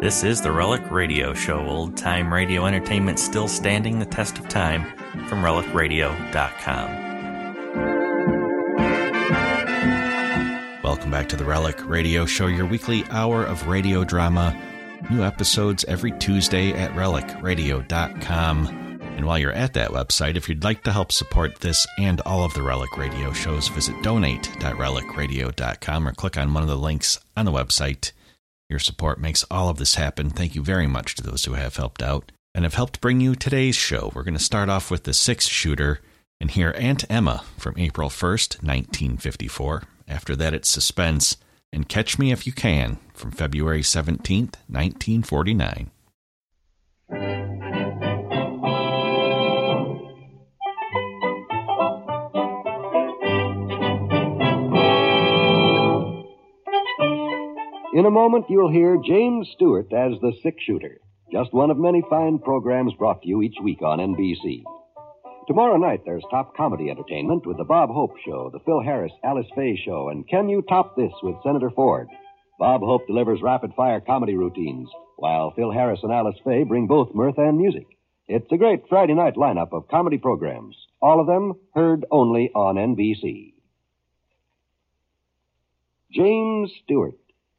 This is the Relic Radio Show, old time radio entertainment still standing the test of time from relicradio.com. Welcome back to the Relic Radio Show, your weekly hour of radio drama. New episodes every Tuesday at relicradio.com. And while you're at that website, if you'd like to help support this and all of the Relic Radio shows, visit donate.relicradio.com or click on one of the links on the website. Your support makes all of this happen. Thank you very much to those who have helped out and have helped bring you today's show. We're going to start off with the six shooter and hear Aunt Emma from April 1st, 1954. After that, it's Suspense and Catch Me If You Can from February 17th, 1949. In a moment, you'll hear James Stewart as the six shooter, just one of many fine programs brought to you each week on NBC. Tomorrow night, there's top comedy entertainment with the Bob Hope Show, the Phil Harris Alice Faye Show, and Can You Top This with Senator Ford? Bob Hope delivers rapid fire comedy routines, while Phil Harris and Alice Faye bring both mirth and music. It's a great Friday night lineup of comedy programs, all of them heard only on NBC. James Stewart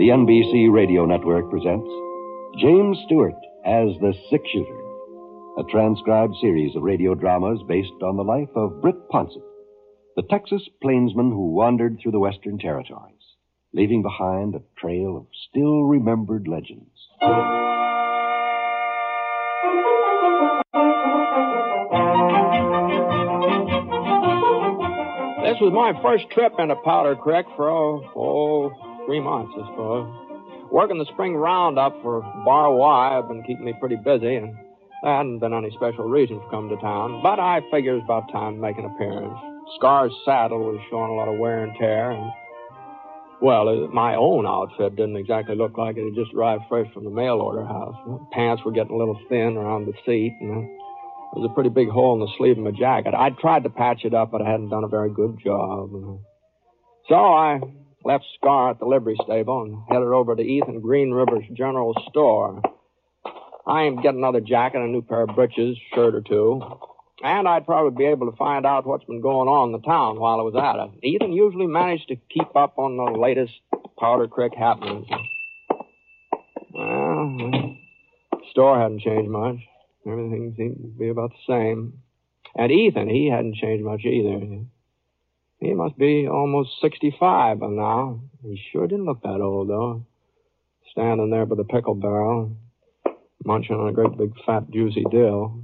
The NBC Radio Network presents James Stewart as the Six Shooter, a transcribed series of radio dramas based on the life of Britt Ponset, the Texas plainsman who wandered through the Western Territories, leaving behind a trail of still remembered legends. This was my first trip into Powder Creek for, oh, oh, three months, I suppose. Working the spring roundup for Bar Y have been keeping me pretty busy, and there hadn't been any special reason for coming to town. But I figure it's about time to make an appearance. Scar's saddle was showing a lot of wear and tear, and well, uh, my own outfit didn't exactly look like it had just arrived fresh from the mail order house. Pants were getting a little thin around the seat, and there was a pretty big hole in the sleeve of my jacket. I'd tried to patch it up, but I hadn't done a very good job. So I left Scar at the livery stable and headed over to Ethan Green River's general store. I aimed to get another jacket, a new pair of breeches, shirt or two. And I'd probably be able to find out what's been going on in the town while I was at it. Ethan usually managed to keep up on the latest Powder Creek happenings. Well, the store hadn't changed much. Everything seemed to be about the same. And Ethan, he hadn't changed much either. He must be almost 65 by now. He sure didn't look that old, though. Standing there by the pickle barrel, munching on a great big fat juicy dill.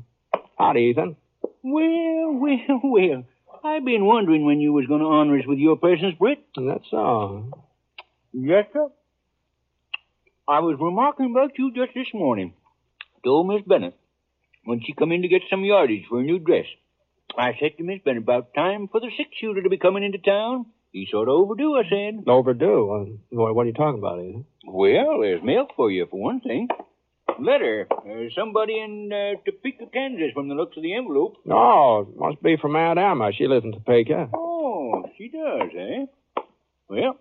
Howdy, Ethan. Well, well, well. I've been wondering when you was going to honor us with your presence, Britt. That's all. Yes, sir. I was remarking about you just this morning. Told Miss Bennett when she come in to get some yardage for a new dress. I said to Miss Bennett about time for the six shooter to be coming into town. He sort of overdue, I said. Overdue? What, are you talking about, Ethan? Well, there's mail for you, for one thing. Letter. Uh, somebody in uh, Topeka, Kansas, from the looks of the envelope. Oh, it must be from Aunt Emma. She lives in Topeka. Oh, she does, eh? Well,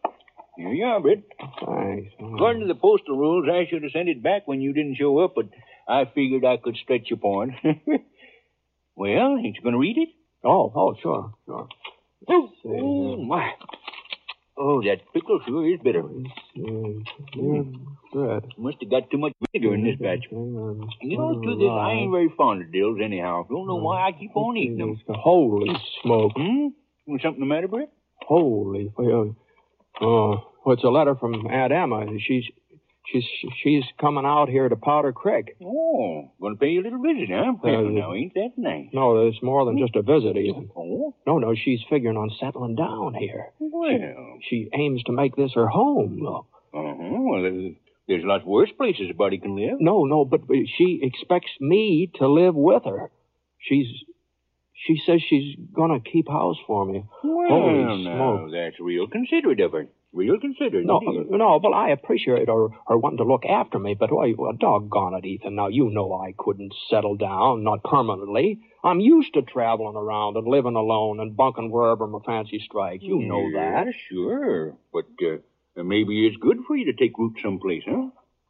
here you are, Britt. Thanks. According to the postal rules, I should have sent it back when you didn't show up, but I figured I could stretch your point. well, ain't you going to read it? Oh, oh, sure, sure. Oh, oh, my. Oh, that pickle sure is bitter. Good. Must have got too much vinegar in this batch. You know, to this, I ain't very fond of dills anyhow. Don't know why I keep on eating them. Holy smoke. Hmm? Something the matter, Britt? Holy. Well, oh, well, it's a letter from Aunt Emma. She's She's she's coming out here to Powder Creek. Oh, gonna pay you a little visit, huh? Well, Uh, now, ain't that nice? No, it's more than just a visit, Ethan. Oh, No, no, she's figuring on settling down here. well. She aims to make this her home. Look. Uh-huh. Well, there's, there's lots worse places a body can live. No, no, but but she expects me to live with her. She's she says she's gonna keep house for me. Well, Holy now, smoke. that's real considerate of her. Real considerate. No, indeed. no, but I appreciate her, her wanting to look after me. But why, well, doggone it, Ethan. Now you know I couldn't settle down, not permanently. I'm used to traveling around and living alone and bunking wherever my fancy strikes. You know that. Sure. But uh, maybe it's good for you to take root someplace, huh?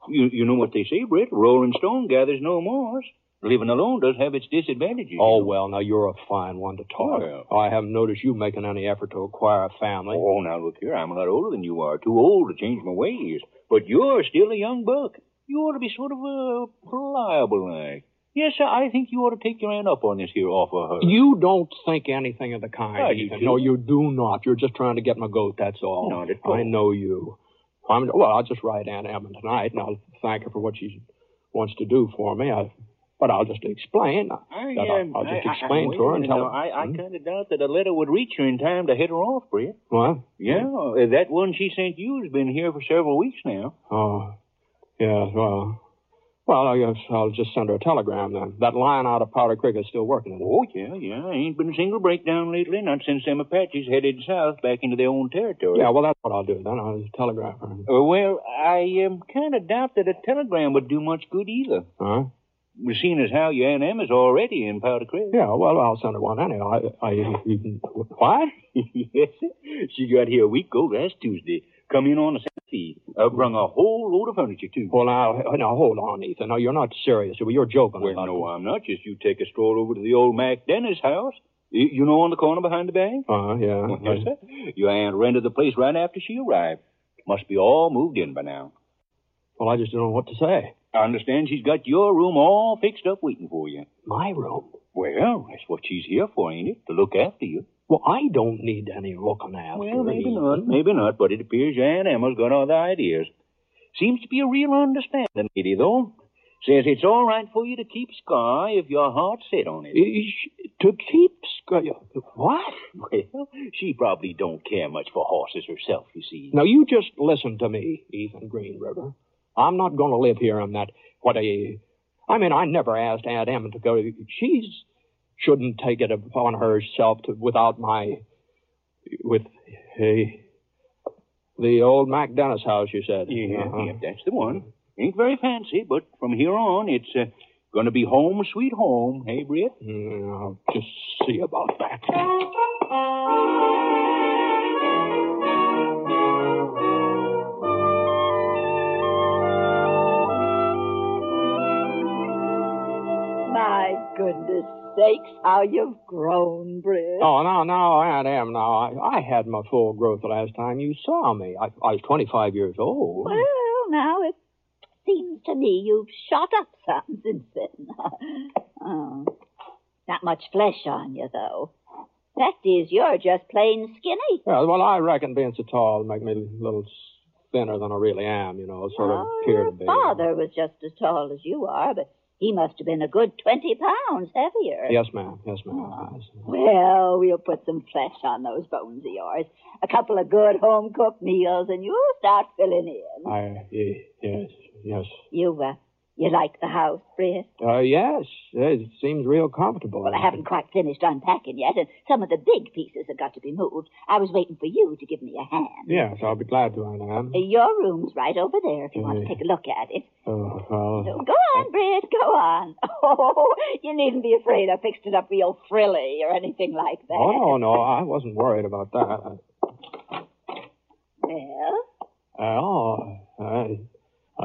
You, you know what they say, Brett? A rolling stone gathers no moss. Living alone does have its disadvantages. Oh you know. well, now you're a fine one to talk. Well. I haven't noticed you making any effort to acquire a family. Oh, now look here. I'm a lot older than you are. Too old to change my ways. But you're still a young buck. You ought to be sort of uh, pliable like. Yes, sir, I think you ought to take your aunt up on this here offer. Her. You don't think anything of the kind, Ethan. too. No, you do not. You're just trying to get my goat, that's all. Not at all. I know you. I'm, well, I'll just write Aunt Emma tonight, and I'll thank her for what she wants to do for me. I, but I'll just explain. I, that I'll- um, I'll just I- I- explain wait to her and tell her. I, I Hmm? kind of doubt that a letter would reach her in time to hit her off, Brett. What? Yeah, uh, that one she sent you has been here for several weeks now. Oh, yeah, well. Well, I guess I'll just send her a telegram then. That line out of Powder Creek is still working. Oh, yeah, yeah. Ain't been a single breakdown lately, not since them Apaches headed south back into their own territory. Yeah, well, that's what I'll do then. I'll just telegraph her. Uh, well, I um, kind of doubt that a telegram would do much good either. Huh? Seeing as how your Aunt Emma's already in Powder Creek. Yeah, well, I'll send her one anyhow. I, I, you can, what? yes, she got here a week ago last Tuesday. Come in on a Saturday. Uh, brung a whole load of furniture, too. Well, now, now, hold on, Ethan. No, you're not serious. You're joking. Well, about no, I'm not. Just you take a stroll over to the old Mac Dennis house. You, you know, on the corner behind the bank? Uh, yeah. yes, sir. Your aunt rented the place right after she arrived. Must be all moved in by now. Well, I just don't know what to say. I understand she's got your room all fixed up waiting for you. My room? Well, that's what she's here for, ain't it? To look after you. Well, I don't need any looking after. Well, maybe not, maybe not, but it appears your Aunt Emma's got other ideas. Seems to be a real understanding lady, though. Says it's all right for you to keep Sky if your heart's set on it. Ish- To keep... Sky? What? Well, she probably don't care much for horses herself, you see. Now, you just listen to me, Ethan Green River. I'm not going to live here in that, what a... I mean, I never asked Aunt Emma to go. She's shouldn't take it upon herself to, without my... With... Hey, the old Mac Dennis house, you said. Yeah, Uh-huh. yeah, that's the one. Ain't very fancy, but from here on, it's uh, going to be home sweet home, hey, Britt? Mm, I'll just see about that. Goodness sakes, how you've grown, Britt. Oh, no, no, Aunt Em, now, I, I had my full growth the last time you saw me. I, I was 25 years old. Well, now it seems to me you've shot up some since then. oh, not much flesh on you, though. Fact is, you're just plain skinny. Yeah, well, I reckon being so tall make me a little thinner than I really am, you know, sort of oh, appear to be. father was just as tall as you are, but he must have been a good 20 pounds heavier. Yes, ma'am. Yes, ma'am. Oh. Yes. Well, we'll put some flesh on those bones of yours. A couple of good home cooked meals, and you'll start filling in. I, yes, yes. You, uh, you like the house, Britt? Uh, yes, it seems real comfortable. Well, I haven't quite finished unpacking yet, and some of the big pieces have got to be moved. I was waiting for you to give me a hand. Yes, I'll be glad to, Aunt. Uh, Your room's right over there if you want to Mhm. take a look at it. Oh, well, So go on, Britt, go on. Oh, you needn't be afraid I fixed it up real frilly or anything like that. oh, no, no, I wasn't worried about that. Well, Oh, uh,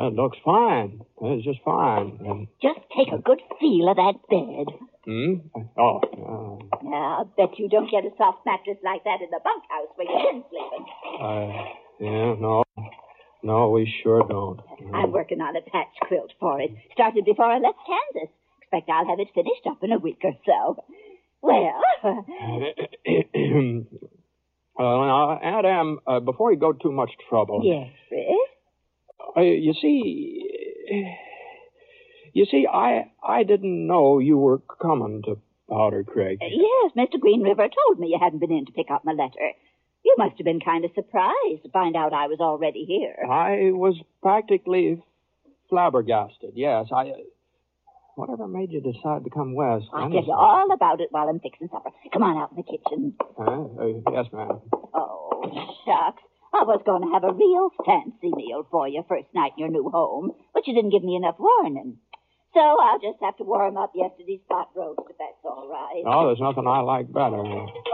it looks fine. It's just fine. And, just take a good feel of that bed. hmm? Oh, uh, Now, I'll bet you don't get a soft mattress like that in the bunkhouse where you've been sleeping. uh, yeah, no. No, we sure don't. I'm working on a patch quilt for it. Started before I left Kansas. Expect I'll have it finished up in a week or so. Well, uh, now, Em, uh, before you go too much trouble, yes, Britt. Uh, you see, you see, I I didn't know you were coming to Powder Creek. Uh, yes, Mr. Green River told me you hadn't been in to pick up my letter. You must have been kind of surprised to find out I was already here. I was practically flabbergasted. Yes, I. Whatever made you decide to come west? I'll tell you all about it while I'm fixing supper. Come on out in the kitchen. Uh, uh, yes, ma'am. Oh, shucks. I was going to have a real fancy meal for you first night in your new home, but you didn't give me enough warning. So I'll just have to warm up yesterday's pot roast if that's all right. Oh, there's nothing I like better.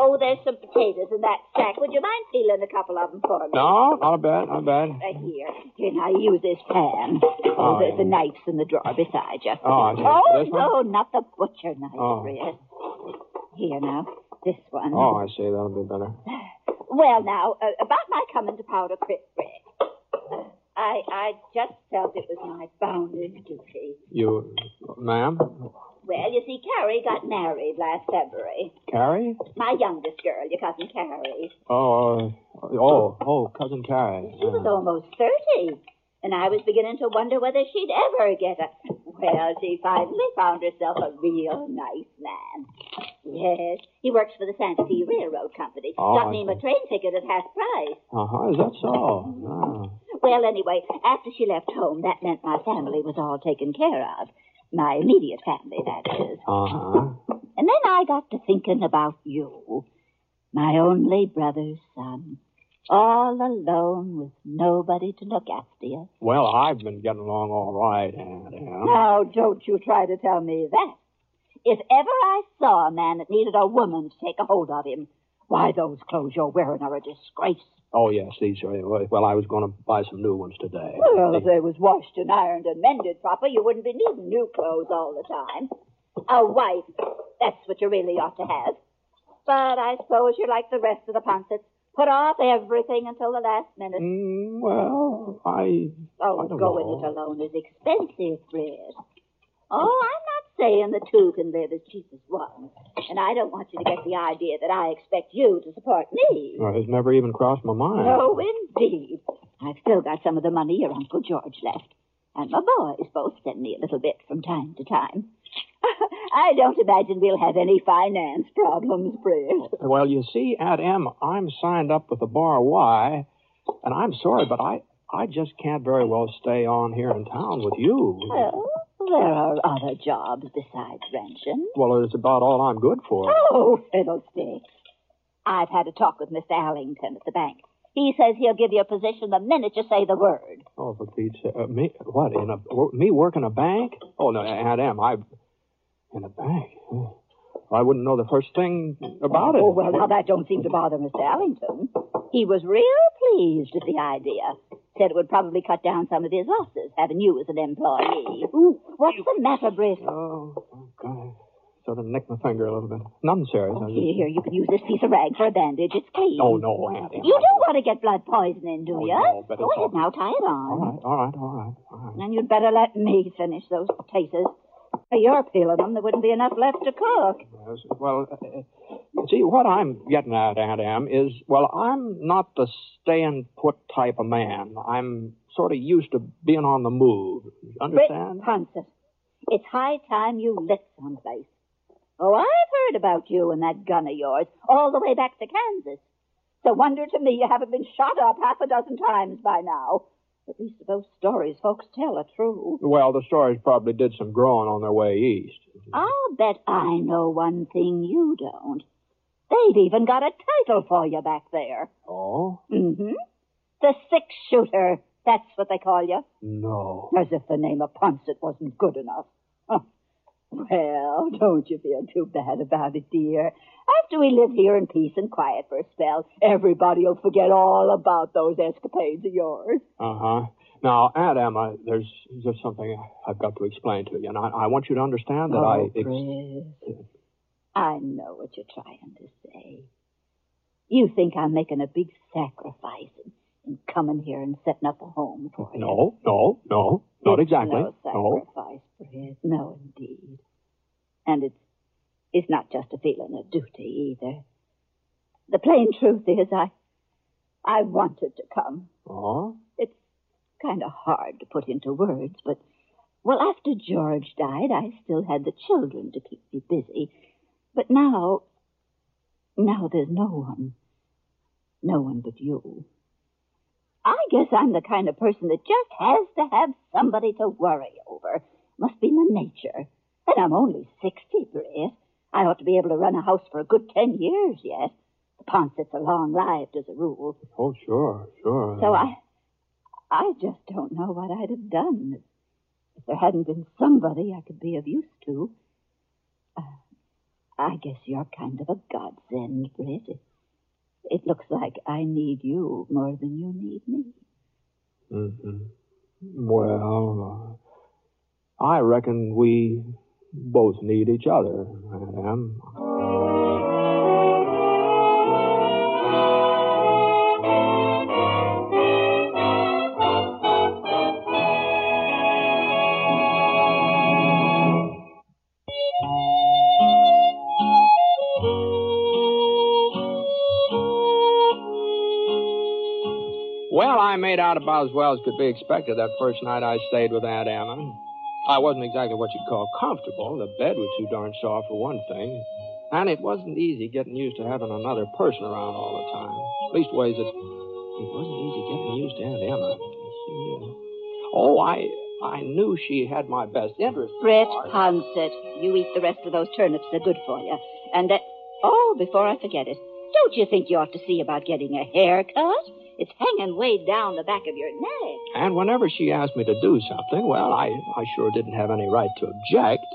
Oh, there's some potatoes in that sack. Would you mind peeling a couple of them for me? No, not a bad, not a bad. Uh, here. Here, now use this pan. Oh, Oh, there's yeah. the knife's in the drawer beside you. Oh. Oh, no, not the butcher knife, Oh. Fred. Here now, this one. Oh, I see. That'll be better. Well, now, uh, about my coming to Powder Creek, Fred. Uh, I, I just felt it was my bounden duty. You, ma'am, Well, you see, Carrie got married last February. Carrie? My youngest girl, your cousin Carrie. Oh, uh, oh, oh, cousin Carrie. She was Uh, almost 30, and I was beginning to wonder whether she'd ever get a. Well, she finally found herself a real nice man. Yes, he works for the Santa Fe Railroad Company. Oh, Got me my train ticket at half price. uh-huh. Is that so? Oh. Well, anyway, after she left home, that meant my family was all taken care of. My immediate family, that is. Uh-huh. And then I got to thinking about you, my only brother's son. All alone with nobody to look after you. Well, I've been getting along all right, Aunt Em. Now, don't you try to tell me that. If ever I saw a man that needed a woman to take a hold of him, why, those clothes you're wearing are a disgrace. Oh, yes, these are. Well, I was going to buy some new ones today. Well, if they was washed and ironed and mended proper, you wouldn't be needing new clothes all the time. A wife, that's what you really ought to have. But I suppose you're like the rest of the Ponsets. Put off everything until the last minute. Mm, well, I. Oh, I going know. it alone is expensive, Fred. Oh, I'm not saying the two can live as cheap as one. And I don't want you to get the idea that I expect you to support me. Well, it's never even crossed my mind. No, indeed. I've still got some of the money your Uncle George left. And my boys both send me a little bit from time to time. I don't imagine we'll have any finance problems, Fred. Well, you see, Aunt Em, I'm signed up with the Bar Y, and I'm sorry, but I, I just can't very well stay on here in town with you. Well, there are other jobs besides ranching. Well, it's about all I'm good for. Oh, fiddlesticks. I've had a talk with Mr. Allington at the bank. He says he'll give you a position the minute you say the word. Oh, for Pete's sake. Uh, me, what, in a, me work in a bank? Oh, no, Aunt Em, I, in a bank? Oh, I wouldn't know the first thing about it. Oh, well, now that don't seem to bother Mr. Allington. He was real pleased at the idea. Said it would probably cut down some of his losses, having you as an employee. Ooh, what's the matter, Britt? Oh, okay. Sort of nicked my finger a little bit. Nothing serious. Oh, I just- Here, you can use this piece of rag for a bandage. It's clean. Oh, no, Aunt Em. You don't want to get blood poisoning, do Oh, you? no, Go ahead now, tie it on. All right, all right, all right, all right. And you'd better let me finish those potatoes. You're peeling them, there wouldn't be enough left to cook. Yes, Well, uh, see, what I'm getting at, Aunt Em, is, well, I'm not the stay and put type of man. I'm sort of used to being on the move. Understand? Ponset, it's high time you lit someplace. Oh, I've heard about you and that gun of yours all the way back to Kansas. It's a wonder to me you haven't been shot up half a dozen times by now. At least those stories folks tell are true. Well, the stories probably did some growing on their way east. I'll bet I know one thing you don't. They've even got a title for you back there. Oh? Mm-hmm. The six shooter. That's what they call you. No. As if the name of Ponset wasn't good enough. Huh. Well, don't you feel too bad about it, dear. After we live here in peace and quiet for a spell, everybody'll forget all about those escapades of yours. Uh-huh. Now, Aunt Emma, there's just something I've got to explain to you, and I, I want you to understand that I... oh, ex- Chris. I know what you're trying to say. You think I'm making a big sacrifice in, in coming here and setting up a home for you. No, no, no, not It's exactly. No sacrifice, Fred. No, indeed. And it's it's not just a feeling of duty either. The plain truth is, I I wanted to come. Oh? It's kind of hard to put into words, but, well, after George died, I still had the children to keep me busy. But now, now there's no one. No one but you. I guess I'm the kind of person that just has to have somebody to worry over. Must be my nature. And I'm only 60, Britt. I ought to be able to run a house for a good ten years yet. The Ponsets are long-lived as a rule. Oh, sure, sure. So I, I just don't know what I'd have done if, if there hadn't been somebody I could be of use to. Uh, I guess you're kind of a godsend, Britt. It, looks like I need you more than you need me. Mm-hmm. Well, uh, I reckon we both need each other, Madam. I made out about as well as could be expected that first night I stayed with Aunt Emma. I wasn't exactly what you'd call comfortable. The bed was too darn soft for one thing. And it wasn't easy getting used to having another person around all the time. Leastways, it, it wasn't easy getting used to Aunt Emma. Uh, oh, I I knew she had my best interest. Brett Ponset, you eat the rest of those turnips. They're good for you. And that, oh, before I forget it, don't you think you ought to see about getting a haircut? It's hanging way down the back of your neck. And whenever she asked me to do something, well, I, I sure didn't have any right to object.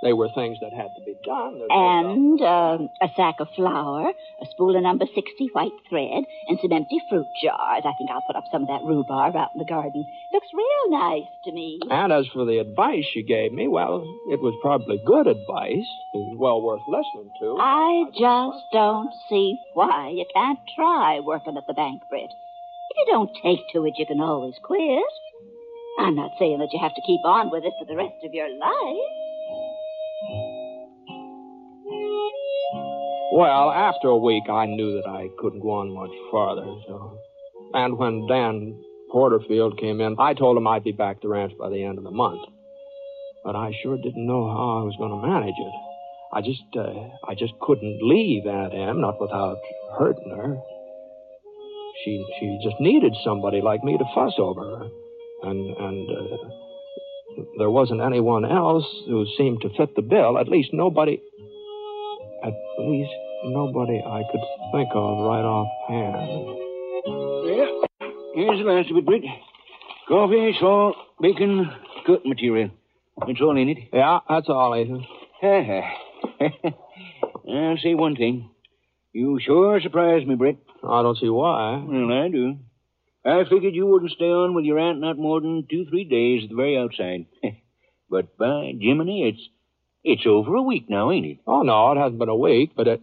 They were things that had to be done. There's no doubt. And um, a sack of flour, a spool of number 60 white thread, and some empty fruit jars. I think I'll put up some of that rhubarb out in the garden. Looks real nice to me. And as for the advice she gave me, well, it was probably good advice. Well worth listening to. I just don't see why you can't try working at the bank, Britt. If you don't take to it, you can always quit. I'm not saying that you have to keep on with it for the rest of your life. Well, after a week, I knew that I couldn't go on much farther. So, and when Dan Porterfield came in, I told him I'd be back to ranch by the end of the month. But I sure didn't know how I was going to manage it. I just, uh, I just couldn't leave Aunt Em, not without hurting her. She, she just needed somebody like me to fuss over her, and and uh, there wasn't anyone else who seemed to fit the bill. At least nobody. At least nobody I could think of right offhand. Yeah. Here's the last of it, Britt. Coffee, salt, bacon, cook material. It's all in it. Yeah, that's all, Ethan. I'll say one thing. You sure surprised me, Britt. I don't see why. Well, I do. I figured you wouldn't stay on with your aunt not more than two, three days at the very outside. but by Jiminy, it's it's over a week now, ain't it? Oh no, it hasn't been a week, but it.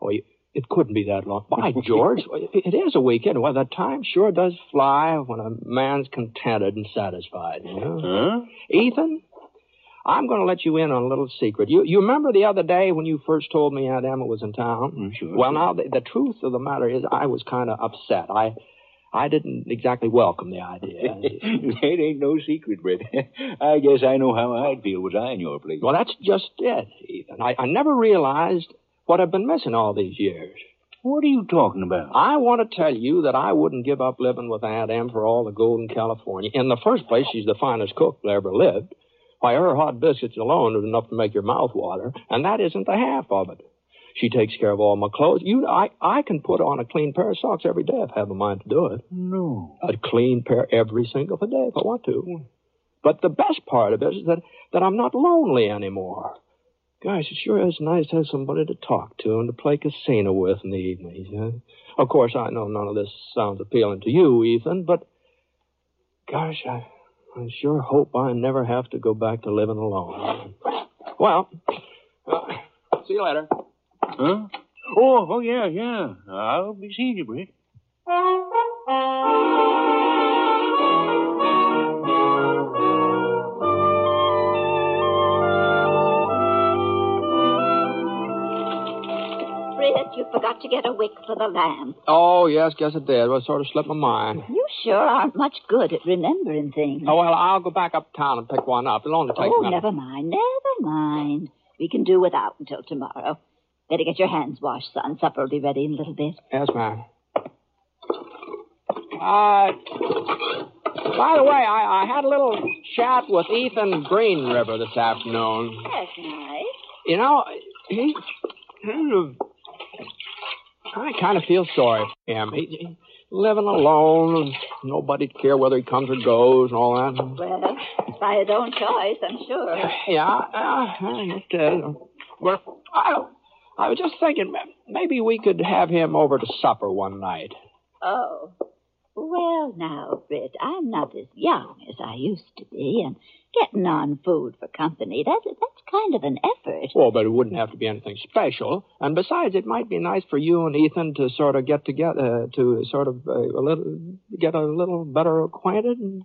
Oh, it couldn't be that long. By George, it is a week anyway. The time sure does fly when a man's contented and satisfied. You know? Huh? Ethan, I'm going to let you in on a little secret. You you remember the other day when you first told me Aunt Emma was in town? Mm, sure. Well, now the, the truth of the matter is, I was kind of upset. I I didn't exactly welcome the idea. it ain't no secret, Britt. I guess I know how I'd feel was I in your place. well, that's just it, Ethan. I, I never realized what I've been missing all these years. What are you talking about? I want to tell you that I wouldn't give up living with Aunt Em for all the gold in California. In the first place, she's the finest cook that ever lived. Why, her hot biscuits alone is enough to make your mouth water, and that isn't the half of it. She takes care of all my clothes. You, I, I can put on a clean pair of socks every day if I have a mind to do it. No. A clean pair every single day if I want to. But the best part of it is that, that I'm not lonely anymore. Gosh, it sure is nice to have somebody to talk to and to play casino with in the evenings. Huh? Of course, I know none of this sounds appealing to you, Ethan, but gosh, I, I sure hope I never have to go back to living alone. Well, uh, see you later. Huh? Oh, oh, yeah, yeah. I'll be seeing you, Britt. Britt, you forgot to get a wick for the lamp. Oh, yes, guess it did. Well, it sort of slipped my mind. You sure aren't much good at remembering things. Oh, well, I'll go back uptown and pick one up. It'll only take Oh, a minute. never mind, never mind. We can do without until tomorrow. Better get your hands washed, son. Supper will be ready in a little bit. Yes, ma'am. Uh, by the way, I, I had a little chat with Ethan Green River this afternoon. That's nice. You know, he kind of, I kind of feel sorry for him. He, he living alone, and nobody care whether he comes or goes and all that. Well, by his own choice, I'm sure. Yeah, uh, it is. Well, I, I was just thinking maybe we could have him over to supper one night. Oh. Well, now, Britt, I'm not as young as I used to be, and getting on food for company, that, that's kind of an effort. Well, but it wouldn't have to be anything special. And besides, it might be nice for you and Ethan to sort of get together, to sort of uh, a little, get a little better acquainted. And...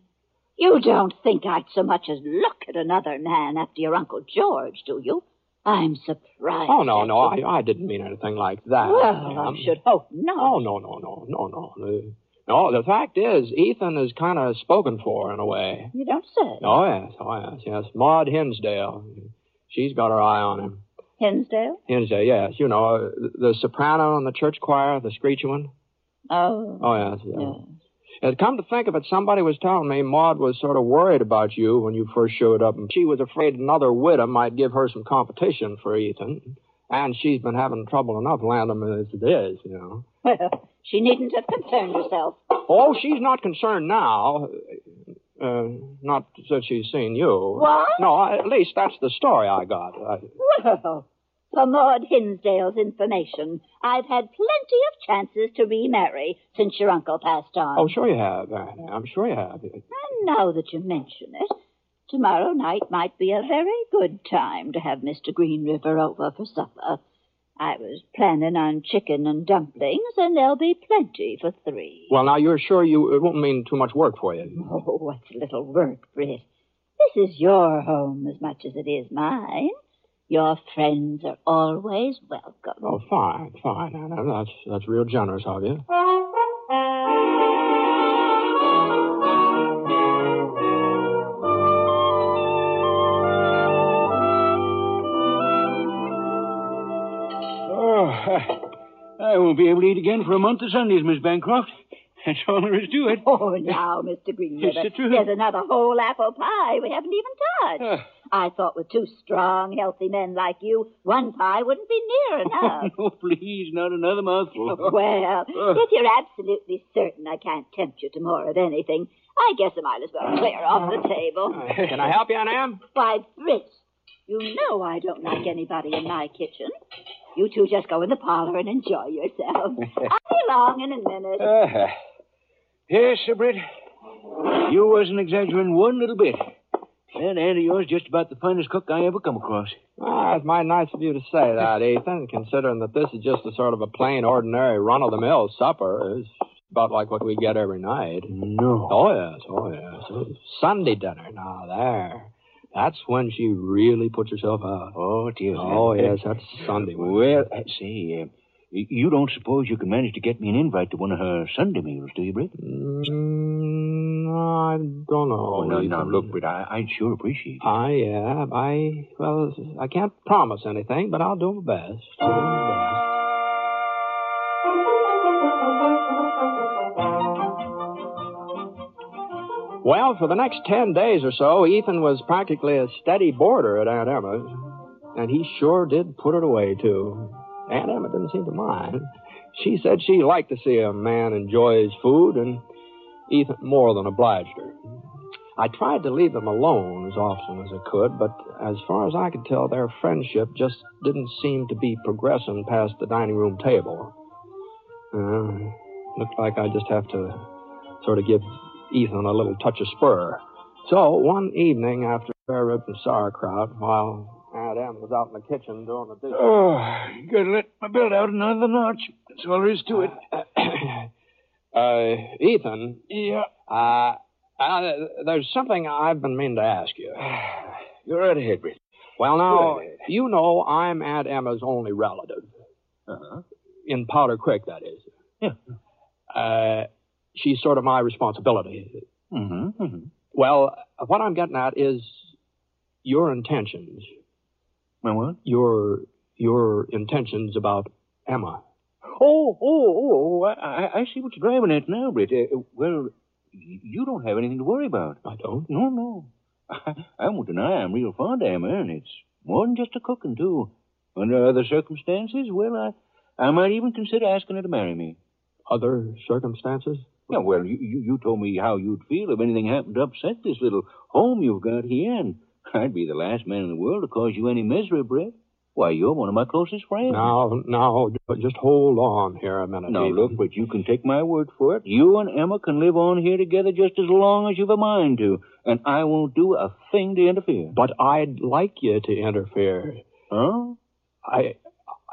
You don't think I'd so much as look at another man after your Uncle George, do you? I'm surprised. Oh, no, no. I, I didn't mean anything like that. Well, I should hope not. Oh, no, no, no, no, no. Uh, no, the fact is, Ethan is kind of spoken for in a way. You don't say. Oh, yes, oh, yes, yes. Maud Hinsdale. She's got her eye on him. Hinsdale? Hinsdale, yes. You know, uh, the soprano in the church choir, the screechy one. Oh. Oh, yes, yes. yeah. And come to think of it, somebody was telling me Maud was sort of worried about you when you first showed up, and she was afraid another widow might give her some competition for Ethan. And she's been having trouble enough landing him as it is, you know. Well, she needn't have concerned herself. Oh, she's not concerned now. Uh, not since she's seen you. What? No, at least that's the story I got. I, Well, for Maud Hinsdale's information, I've had plenty of chances to remarry since your uncle passed on. oh, sure you have. Uh, I'm sure you have. And now that you mention it, tomorrow night might be a very good time to have Mr. Green River over for supper. I was planning on chicken and dumplings, and there'll be plenty for three. Well, now you're sure you it won't mean too much work for you. Oh, what's a little work, Britt? This is your home as much as it is mine. Your friends are always welcome. Oh, fine, fine. Anna. That's that's real generous of you. Oh, I, I won't be able to eat again for a month of Sundays, Miss Bancroft. That's all there is to it. Oh, now, Mr. Green It's River, the truth. there's another whole apple pie we haven't even touched. Ah. I thought with two strong, healthy men like you, one pie wouldn't be near enough. no, please, not another mouthful. well, Ugh. if you're absolutely certain I can't tempt you to more of anything, I guess I might as well clear off the table. Can I help you, Aunt Em? Why, Britt, you know I don't like anybody in my kitchen. You two just go in the parlor and enjoy yourselves. I'll be along in a minute. Uh, yes, Sir Britt. You wasn't exaggerating one little bit. That aunt of yours just about the finest cook I ever come across. Ah, it's mighty nice of you to say that, Ethan, considering that this is just a sort of a plain, ordinary, run-of-the-mill supper. It's about like what we get every night. No. Oh, yes, oh, yes. Sunday dinner. Now, there. That's when she really puts herself out. Oh, dear. Oh, yes, that's Sunday. Well, say, y- you don't suppose you can manage to get me an invite to one of her Sunday meals, do you, Britt? Mm, I don't know. Oh, no, no, look, Britt, I, I'd sure appreciate it. I, yeah, I, well, I can't promise anything, but I'll do my best. I'll do my best. Well, for the next ten days or so, Ethan was practically a steady boarder at Aunt Emma's. And he sure did put it away, too. Aunt Emma didn't seem to mind. She said she liked to see a man enjoy his food, and Ethan more than obliged her. I tried to leave them alone as often as I could, but as far as I could tell, their friendship just didn't seem to be progressing past the dining room table. Uh, looked like I just have to sort of give Ethan a little touch of spur. So one evening after ribs and sauerkraut, while Em was out in the kitchen doing the dishes. Oh, you gotta let my belt out another notch. That's all there is to it. uh, Ethan, Yeah. uh, uh, there's something I've been meaning to ask you. You're right ahead, Britt. Well, now, ahead. you know I'm Aunt Emma's only relative. Uh-huh. In Powder Creek, that is. Yeah. Uh, she's sort of my responsibility. Mm-hmm. mm-hmm. Well, what I'm getting at is your intentions. My what? Your your intentions about Emma. Oh, oh, oh, oh I, I see what you're driving at now, Britt. Uh, well, you don't have anything to worry about. I don't? No, no. I, I won't deny I'm real fond of Emma, and it's more than just a cooking, too. Under other circumstances, well, I, I might even consider asking her to marry me. Other circumstances? Yeah, well, you, you, you told me how you'd feel if anything happened to upset this little home you've got here, and I'd be the last man in the world to cause you any misery, Britt. Why, you're one of my closest friends. Now, now, just hold on here a minute. Now, look, but you can take my word for it. You and Emma can live on here together just as long as you've a mind to, and I won't do a thing to interfere. But I'd like you to interfere. Huh? I,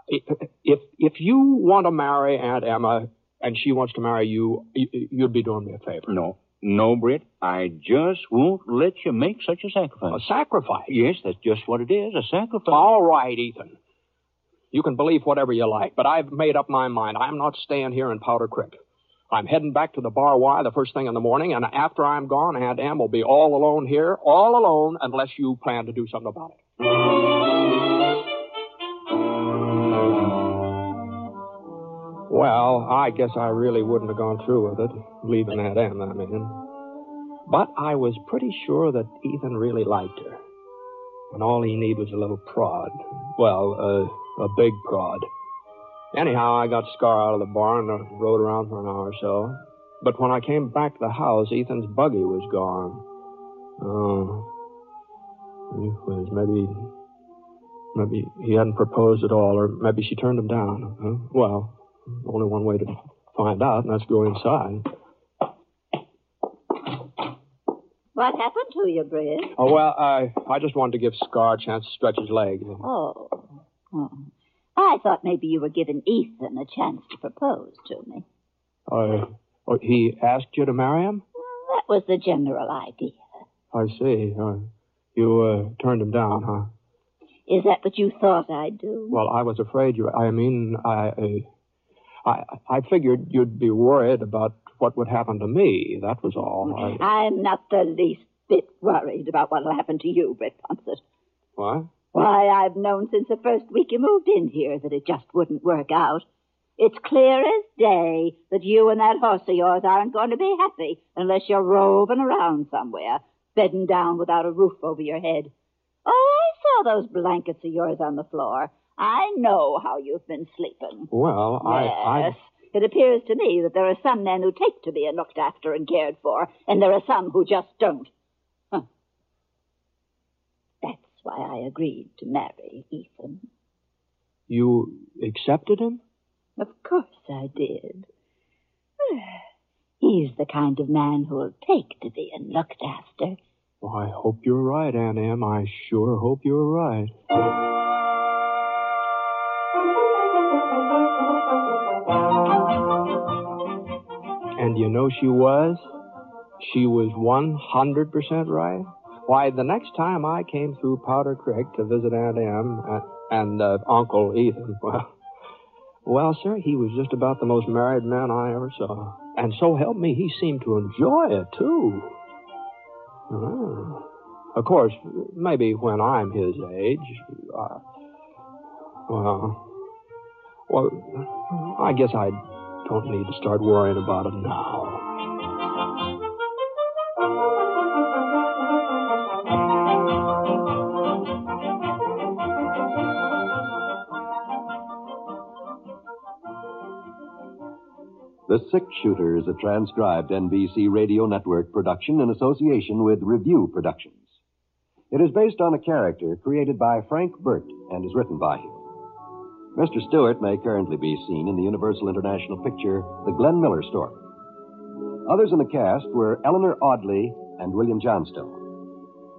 if if you want to marry Aunt Emma and she wants to marry you, you'd be doing me a favor. No, no, Britt. I just won't let you make such a sacrifice. A sacrifice? Yes, that's just what it is, a sacrifice. All right, Ethan. You can believe whatever you like, but I've made up my mind. I'm not staying here in Powder Creek. I'm heading back to the Bar Y the first thing in the morning, and after I'm gone, Aunt Em will be all alone here, all alone, unless you plan to do something about it. Well, I guess I really wouldn't have gone through with it, leaving that Em, I mean. But I was pretty sure that Ethan really liked her. And all he needed was a little prod. Well, uh, a big prod. Anyhow, I got Scar out of the barn and rode around for an hour or so. But when I came back to the house, Ethan's buggy was gone. Oh. It was maybe maybe he hadn't proposed at all, or maybe she turned him down. Huh? Well, only one way to find out, and that's go inside. What happened to you, Britt? Oh, well, I I just wanted to give Scar a chance to stretch his legs. Oh. oh. I thought maybe you were giving Ethan a chance to propose to me. Uh, oh, he asked you to marry him? That was the general idea. I see. Uh, you uh, turned him down, huh? Is that what you thought I'd do? Well, I was afraid you. I mean, I. I, I figured you'd be worried about what would happen to me. That was all. I... am not the least bit worried about what'll happen to you, Brett Ponset. What? Why, I've known since the first week you moved in here that it just wouldn't work out. It's clear as day that you and that horse of yours aren't going to be happy unless you're roving around somewhere, bedding down without a roof over your head. Oh, I saw those blankets of yours on the floor. I know how you've been sleeping. Well, I, yes. I. It appears to me that there are some men who take to being looked after and cared for, and there are some who just don't. Huh. That's why I agreed to marry Ethan. You accepted him? Of course I did. He's the kind of man who'll take to being looked after. Well, I hope you're right, Aunt Em. I sure hope you're right. Know she was? She was 100% right. Why, the next time I came through Powder Creek to visit Aunt Em and, and uh, Uncle Ethan, well, well, sir, he was just about the most married man I ever saw. And so help me, he seemed to enjoy it, too. Oh. Of course, maybe when I'm his age, uh, well, well, I guess I'd don't need to start worrying about it now. The Six Shooter is a transcribed NBC Radio Network production in association with Revue Productions. It is based on a character created by Frank Burt and is written by him. Mr. Stewart may currently be seen in the Universal International picture The Glenn Miller Story. Others in the cast were Eleanor Audley and William Johnstone.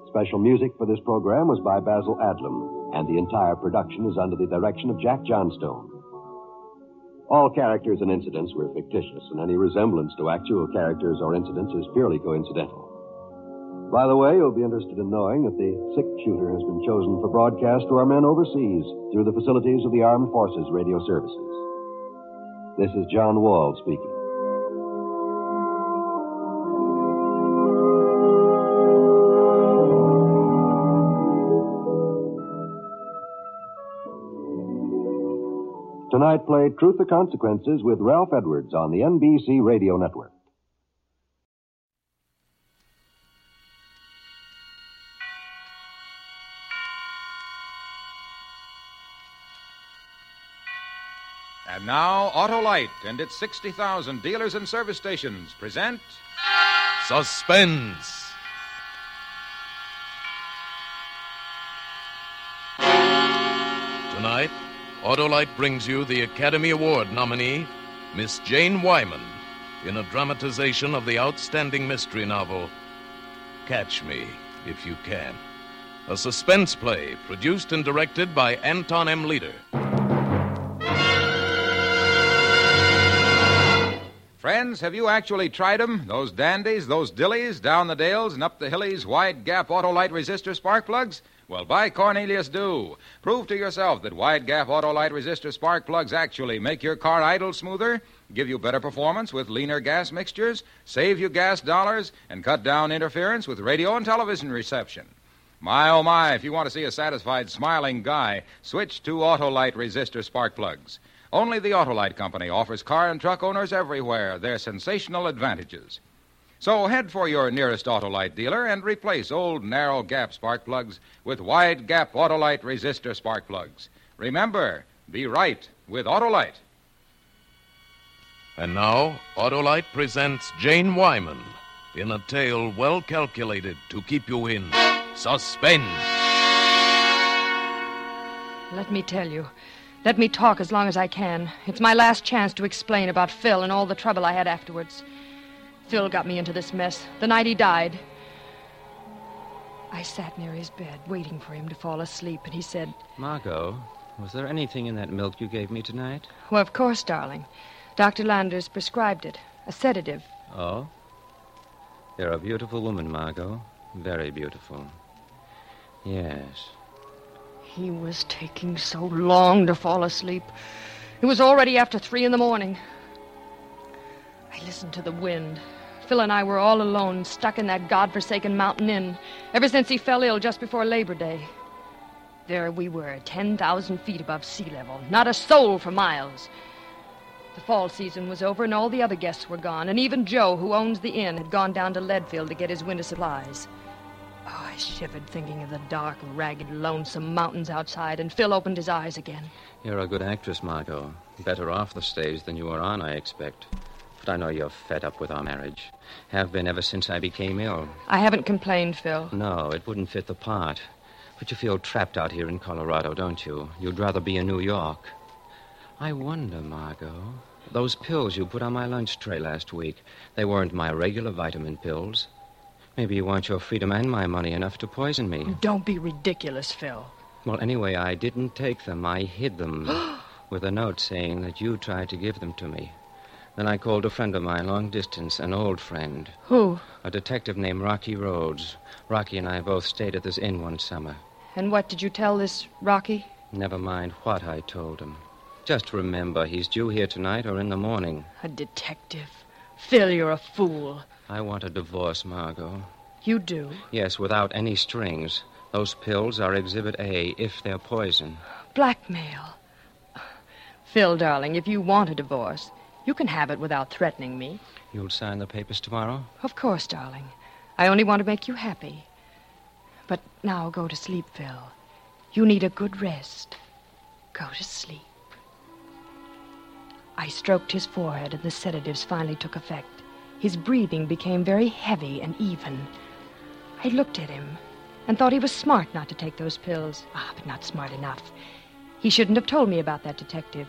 Special music for this program was by Basil Adlam, and the entire production is under the direction of Jack Johnstone. All characters and incidents were fictitious, and any resemblance to actual characters or incidents is purely coincidental. By the way, you'll be interested in knowing that the Six Shooter has been chosen for broadcast to our men overseas through the facilities of the Armed Forces Radio Services. This is John Wall speaking. Tonight, play Truth or Consequences with Ralph Edwards on the NBC Radio Network. And now, Autolite and its 60,000 dealers and service stations present Suspense. Tonight, Autolite brings you the Academy Award nominee, Miss Jane Wyman, in a dramatization of the outstanding mystery novel, Catch Me If You Can. A suspense play produced and directed by Anton M. Leader. Friends, have you actually tried 'em? Those dandies, those dillies, down the dales and up the hillies, wide gap Autolite resistor spark plugs? Well, by Cornelius, do. Prove to yourself that wide gap Autolite resistor spark plugs actually make your car idle smoother, give you better performance with leaner gas mixtures, save you gas dollars, and cut down interference with radio and television reception. My, oh my, if you want to see a satisfied, smiling guy, switch to Autolite resistor spark plugs. Only the Autolite Company offers car and truck owners everywhere their sensational advantages. So head for your nearest Autolite dealer and replace old narrow gap spark plugs with wide gap Autolite resistor spark plugs. Remember, be right with Autolite. And now, Autolite presents Jane Wyman in a tale well calculated to keep you in suspense. Let me tell you. Let me talk as long as I can. It's my last chance to explain about Phil and all the trouble I had afterwards. Phil got me into this mess the night he died. I sat near his bed, waiting for him to fall asleep, and he said, Margot, was there anything in that milk you gave me tonight? Well, of course, darling. Dr. Landers prescribed it a sedative. Oh? You're a beautiful woman, Margot. Very beautiful. Yes. He was taking so long to fall asleep. It was already after three in the morning. I listened to the wind. Phil and I were all alone, stuck in that god-forsaken mountain inn, ever since he fell ill just before Labor Day. There we were, 10,000 feet above sea level, not a soul for miles. The fall season was over, and all the other guests were gone, and even Joe, who owns the inn, had gone down to Leadfield to get his winter supplies. I shivered thinking of the dark, ragged, lonesome mountains outside, and Phil opened his eyes again. You're a good actress, Margot. Better off the stage than you were on, I expect. But I know you're fed up with our marriage. Have been ever since I became ill. I haven't complained, Phil. No, it wouldn't fit the part. But you feel trapped out here in Colorado, don't you? You'd rather be in New York. I wonder, Margot. Those pills you put on my lunch tray last week, they weren't my regular vitamin pills. Maybe you want your freedom and my money enough to poison me. Don't be ridiculous, Phil. Well, anyway, I didn't take them. I hid them with a note saying that you tried to give them to me. Then I called a friend of mine, long distance, an old friend, Who? a detective named Rocky Rhodes. Rocky and I both stayed at this inn one summer. And what did you tell this Rocky? Never mind what I told him. Just remember, he's due here tonight or in the morning. A detective. Phil, you're a fool. I want a divorce, Margot. You do? Yes, without any strings. Those pills are Exhibit A if they're poison. Blackmail. Phil, darling, if you want a divorce, you can have it without threatening me. You'll sign the papers tomorrow? Of course, darling. I only want to make you happy. But now go to sleep, Phil. You need a good rest. Go to sleep. I stroked his forehead, and the sedatives finally took effect. His breathing became very heavy and even. I looked at him and thought he was smart not to take those pills. Ah, but not smart enough. He shouldn't have told me about that detective.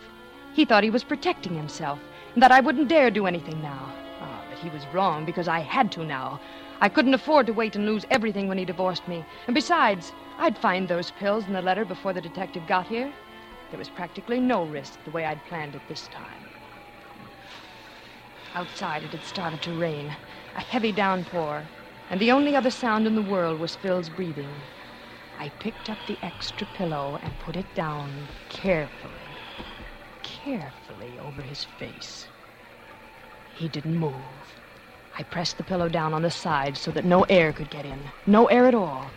He thought he was protecting himself, and that I wouldn't dare do anything now. Ah, but he was wrong because I had to now. I couldn't afford to wait and lose everything when he divorced me. And besides, I'd find those pills in the letter before the detective got here. There was practically no risk the way I'd planned it this time. Outside, it had started to rain, a heavy downpour, and the only other sound in the world was Phil's breathing. I picked up the extra pillow and put it down carefully, carefully over his face. He didn't move. I pressed the pillow down on the side so that no air could get in, no air at all,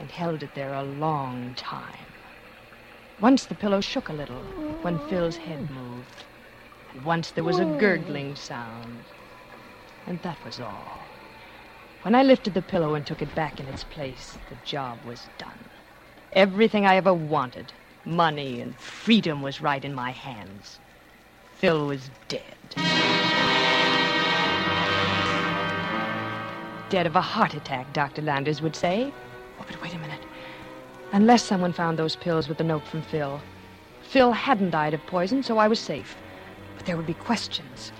and held it there a long time. Once the pillow shook a little when Phil's head moved. Once there was a gurgling sound. And that was all. When I lifted the pillow and took it back in its place, the job was done. Everything I ever wanted, money and freedom, was right in my hands. Phil was dead. Dead of a heart attack, Dr. Landers would say. Oh, but wait a minute. Unless someone found those pills with the note from Phil. Phil hadn't died of poison, so I was safe. But there would be questions.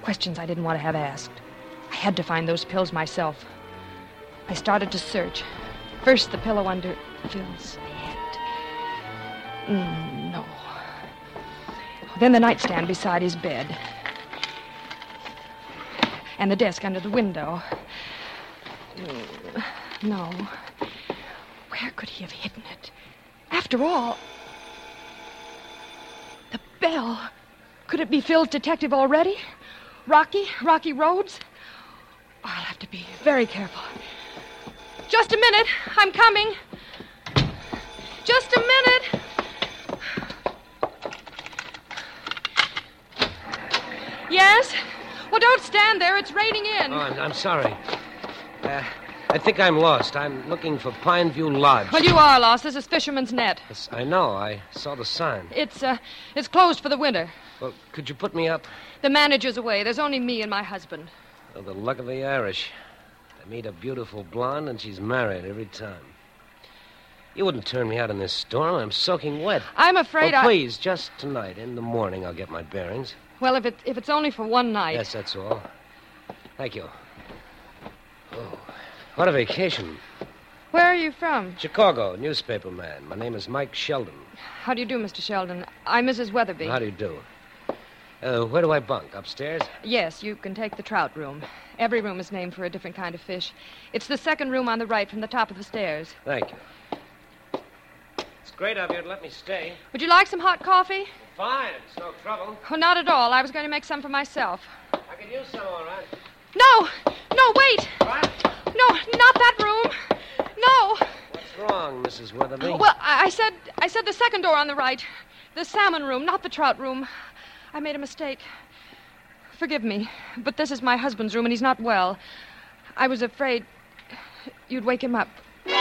Questions I didn't want to have asked. I had to find those pills myself. I started to search. First, the pillow under Phil's head. Mm, no. Then the nightstand beside his bed. And the desk under the window. Mm, no. Where could he have hidden it? After all, the bell. Could it be Phil's detective already? Rocky? Rocky Rhodes? Oh, I'll have to be very careful. Just a minute. I'm coming. Just a minute. Yes? Well, don't stand there. It's raining in. Oh, I'm, I'm sorry. Uh, I think I'm lost. I'm looking for Pineview Lodge. Well, you are lost. This is Fisherman's Net. Yes, I know. I saw the sign. It's uh, it's closed for the winter. Well, could you put me up? The manager's away. There's only me and my husband. Oh, the luck of the Irish. They meet a beautiful blonde, and she's married every time. You wouldn't turn me out in this storm. I'm soaking wet. I'm afraid oh, I. please, just tonight. In the morning, I'll get my bearings. Well, if it if it's only for one night. Yes, that's all. Thank you. Oh, what a vacation. Where are you from? Chicago, newspaper man. My name is Mike Sheldon. How do you do, Mr. Sheldon? I'm Mrs. Weatherby. How do you do? Uh, where do I bunk? Upstairs? Yes, you can take the trout room. Every room is named for a different kind of fish. It's the second room on the right from the top of the stairs. Thank you. It's great of you to let me stay. Would you like some hot coffee? Fine, it's no trouble. Oh, not at all. I was going to make some for myself. I could use some, all right. No! No, wait! What? No, not that room. No. What's wrong, Mrs. Weatherby? Well, I, I said I said the second door on the right. The salmon room, not the trout room. I made a mistake. Forgive me, but this is my husband's room and he's not well. I was afraid you'd wake him up. Oh,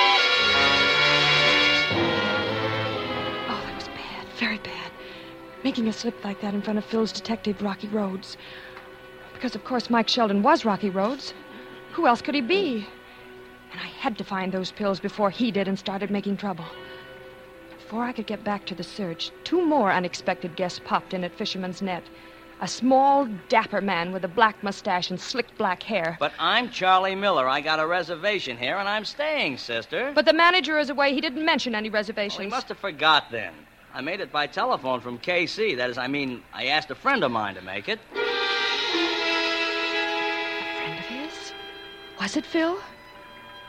that was bad, very bad. Making a slip like that in front of Phil's detective, Rocky Rhodes. Because, of course, Mike Sheldon was Rocky Rhodes. Who else could he be? And I had to find those pills before he did and started making trouble. Before I could get back to the search, two more unexpected guests popped in at Fisherman's Net. A small, dapper man with a black mustache and slick black hair. But I'm Charlie Miller. I got a reservation here, and I'm staying, sister. But the manager is away. He didn't mention any Well, reservations. Oh, he must have forgot then. I made it by telephone from KC. That is, I mean, I asked a friend of mine to make it. Was it Phil?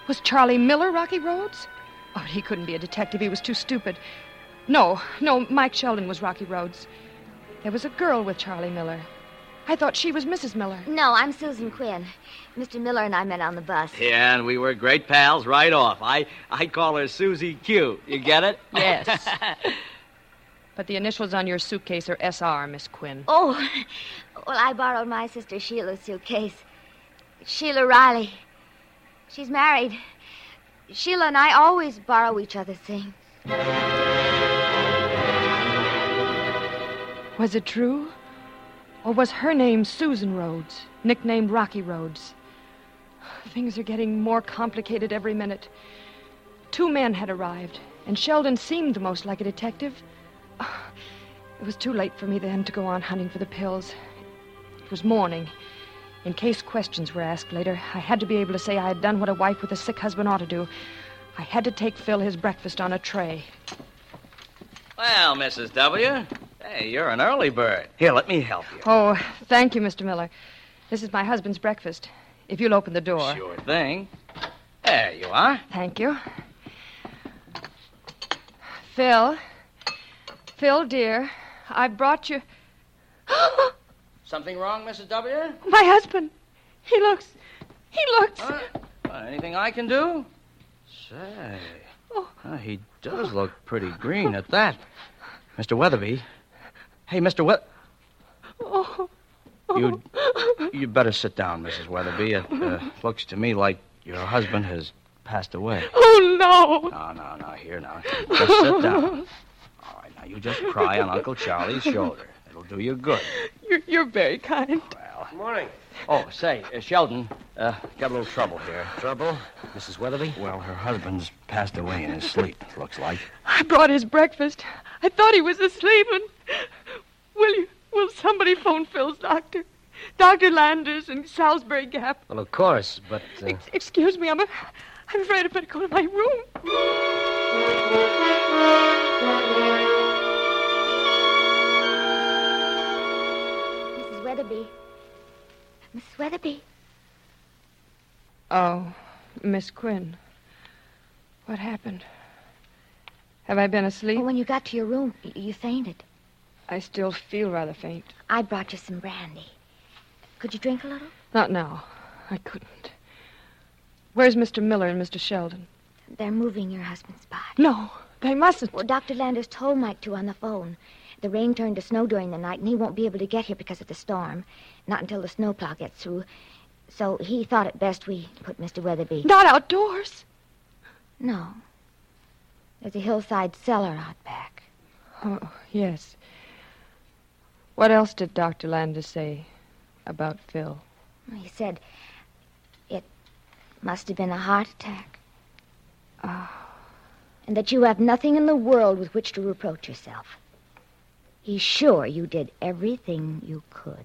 Was Charlie Miller Rocky Rhodes? Oh, he couldn't be a detective. He was too stupid. No, no, Mike Sheldon was Rocky Rhodes. There was a girl with Charlie Miller. I thought she was Mrs. Miller. No, I'm Susan Quinn. Mr. Miller and I met on the bus. Yeah, and we were great pals right off. I, I call her Susie Q. You get it? Yes. But the initials on your suitcase are SR, Miss Quinn. Oh, well, I borrowed my sister Sheila's suitcase. Sheila Riley. She's married. Sheila and I always borrow each other's things. Was it true? Or was her name Susan Rhodes, nicknamed Rocky Rhodes? Things are getting more complicated every minute. Two men had arrived, and Sheldon seemed the most like a detective. It was too late for me then to go on hunting for the pills. It was morning. In case questions were asked later, I had to be able to say I had done what a wife with a sick husband ought to do. I had to take Phil his breakfast on a tray. Well, Mrs. W. Hey, you're an early bird. Here, let me help you. Oh, thank you, Mr. Miller. This is my husband's breakfast. If you'll open the door. Sure thing. There you are. Thank you. Phil. Phil, dear, I brought you. Something wrong, Mrs. W? my husband. He looks. He looks. Well, anything I can do? Say, Oh, he does look pretty green at that. Mr. Weatherby. Hey, Mr. We- Oh. You you better sit down, Mrs. Weatherby. It uh, looks to me like your husband has passed away. Oh, no. No, no, no. Here now. Just sit down. All right, now you just cry on Uncle Charlie's shoulder. It'll do you good. You're, you're very kind. Well. Good morning. Oh, say, uh, Sheldon, uh, got a little trouble here. Trouble? Mrs. Weatherby? Well, her husband's passed away in his sleep, looks like. I brought his breakfast. I thought he was asleep, and will you? Will somebody phone Phil's doctor? Dr. Landers in Salisbury Gap. Well, of course, but. Uh... Ex- excuse me, I'm, a, I'm afraid I better go to my room. Mrs. Weatherby. Oh, Miss Quinn. What happened? Have I been asleep? When you got to your room, you fainted. I still feel rather faint. I brought you some brandy. Could you drink a little? Not now. I couldn't. Where's Mr. Miller and Mr. Sheldon? They're moving your husband's body. No, they mustn't. Well, Dr. Landers told Mike to on the phone. The rain turned to snow during the night, and he won't be able to get here because of the storm. Not until the snowplow gets through. So he thought it best we put Mr. Weatherby. Not outdoors. No. There's a hillside cellar out back. Oh, yes. What else did Dr. Landers say about Phil? He said it must have been a heart attack. Oh. And that you have nothing in the world with which to reproach yourself. He's sure you did everything you could.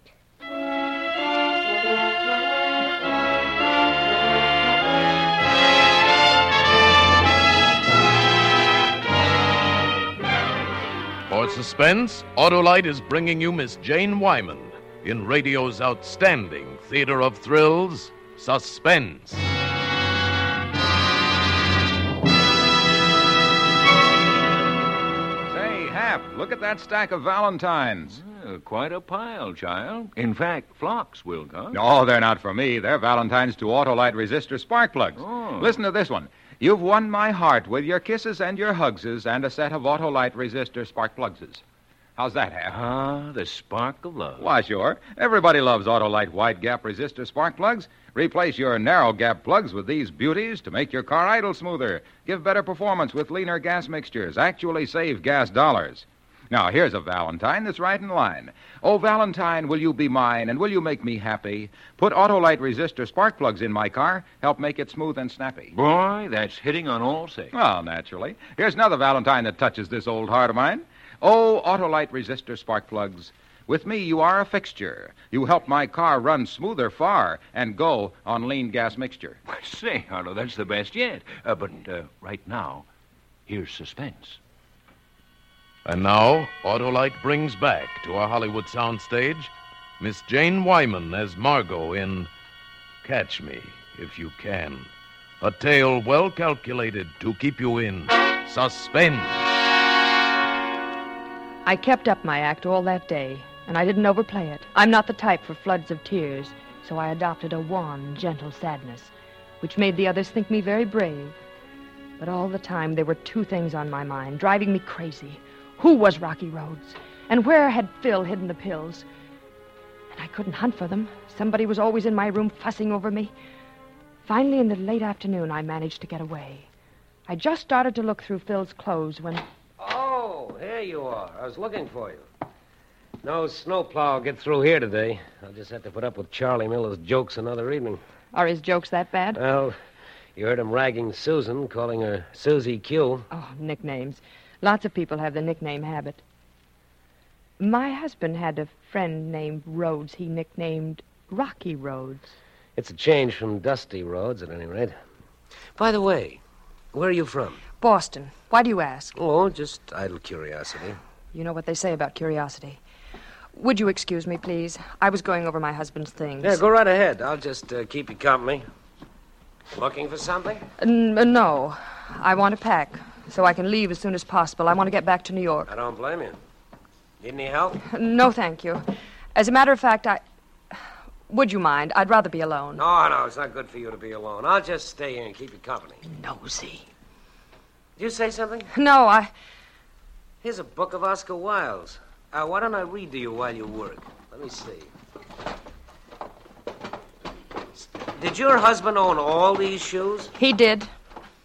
For suspense, Autolite is bringing you Miss Jane Wyman in radio's outstanding theater of thrills, Suspense. Look at that stack of Valentines. Uh, quite a pile, child. In fact, flocks will come. No, they're not for me. They're Valentines to Autolite resistor spark plugs. Oh. Listen to this one. You've won my heart with your kisses and your hugses and a set of Autolite resistor spark plugses. How's that, Hap? Ah, the spark of love. Why, sure. Everybody loves Autolite wide gap resistor spark plugs. Replace your narrow gap plugs with these beauties to make your car idle smoother, give better performance with leaner gas mixtures, actually save gas dollars. Now, here's a Valentine that's right in line. Oh, Valentine, will you be mine and will you make me happy? Put Autolite resistor spark plugs in my car, help make it smooth and snappy. Boy, that's hitting on all six. Well, naturally. Here's another Valentine that touches this old heart of mine. Oh, Autolite resistor spark plugs. With me, you are a fixture. You help my car run smoother far and go on lean gas mixture. Say, Harlow, that's the best yet. Uh, but uh, right now, here's suspense. And now, Autolite brings back to our Hollywood soundstage Miss Jane Wyman as Margot in Catch Me If You Can. A tale well calculated to keep you in suspense. I kept up my act all that day, and I didn't overplay it. I'm not the type for floods of tears, so I adopted a wan, gentle sadness, which made the others think me very brave. But all the time, there were two things on my mind, driving me crazy. Who was Rocky Rhodes? And where had Phil hidden the pills? And I couldn't hunt for them. Somebody was always in my room fussing over me. Finally, in the late afternoon, I managed to get away. I just started to look through Phil's clothes when Oh, here you are. I was looking for you. No snowplow will get through here today. I'll just have to put up with Charlie Miller's jokes another evening. Are his jokes that bad? Well, you heard him ragging Susan, calling her Susie Q. Oh, nicknames. Lots of people have the nickname habit. My husband had a friend named Rhodes. He nicknamed Rocky Rhodes. It's a change from Dusty Rhodes, at any rate. By the way, where are you from? Boston. Why do you ask? Oh, just idle curiosity. You know what they say about curiosity. Would you excuse me, please? I was going over my husband's things. Yeah, go right ahead. I'll just uh, keep you company. Looking for something? N- uh, no. I want to pack so I can leave as soon as possible. I want to get back to New York. I don't blame you. Need any help? No, thank you. As a matter of fact, I. Would you mind? I'd rather be alone. No, no, it's not good for you to be alone. I'll just stay here and keep you company. Nosy. Did you say something? No, I. Here's a book of Oscar Wilde's. Uh, why don't I read to you while you work? Let me see. Did your husband own all these shoes? He did.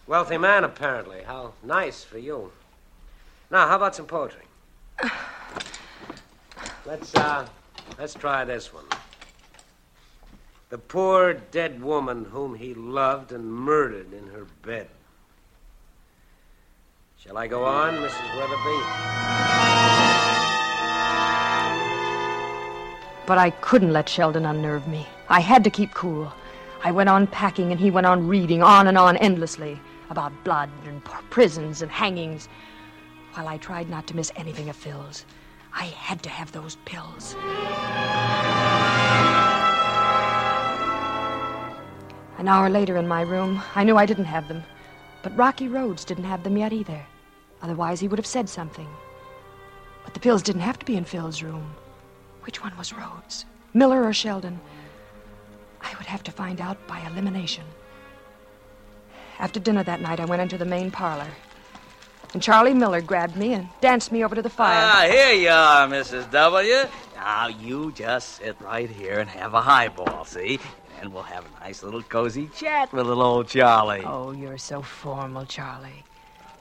Wealthy man, apparently. How nice for you. Now, how about some poetry? Let's, uh, let's try this one. The poor dead woman whom he loved and murdered in her bed. Shall I go on, Mrs. Weatherby? But I couldn't let Sheldon unnerve me. I had to keep cool. I went on packing, and he went on reading, on and on endlessly, about blood and prisons and hangings, while I tried not to miss anything of Phil's. I had to have those pills. An hour later in my room, I knew I didn't have them. But Rocky Rhodes didn't have them yet either. Otherwise, he would have said something. But the pills didn't have to be in Phil's room. Which one was Rhodes? Miller or Sheldon? I would have to find out by elimination. After dinner that night, I went into the main parlor. And Charlie Miller grabbed me and danced me over to the fire. Ah, here you are, Mrs. W. Now, you just sit right here and have a highball, see? And we'll have a nice little cozy chat with little old Charlie. Oh, you're so formal, Charlie.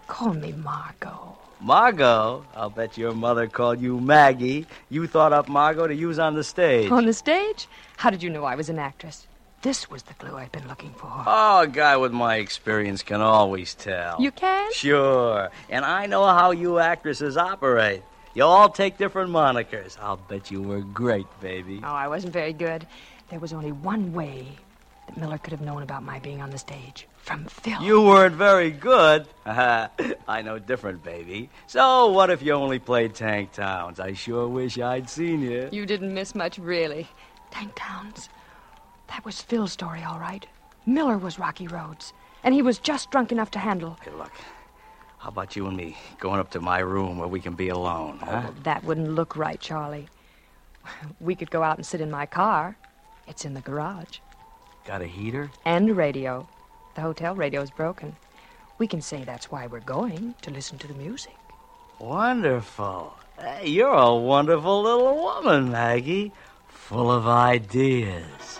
Call me Margot. Margot, I'll bet your mother called you Maggie. You thought up Margot to use on the stage. On the stage? How did you know I was an actress? This was the clue I'd been looking for. Oh, a guy with my experience can always tell. You can? Sure. And I know how you actresses operate. You all take different monikers. I'll bet you were great, baby. Oh, I wasn't very good. There was only one way that Miller could have known about my being on the stage from Phil. You weren't very good. I know different, baby. So, what if you only played Tank Towns? I sure wish I'd seen you. You didn't miss much, really. Tank Towns. That was Phil's story, all right. Miller was Rocky Rhodes, and he was just drunk enough to handle. Hey, look. How about you and me going up to my room where we can be alone, huh? Oh, that wouldn't look right, Charlie. We could go out and sit in my car. It's in the garage. Got a heater? And a radio. The hotel radio's broken. We can say that's why we're going, to listen to the music. Wonderful. Hey, you're a wonderful little woman, Maggie. Full of ideas.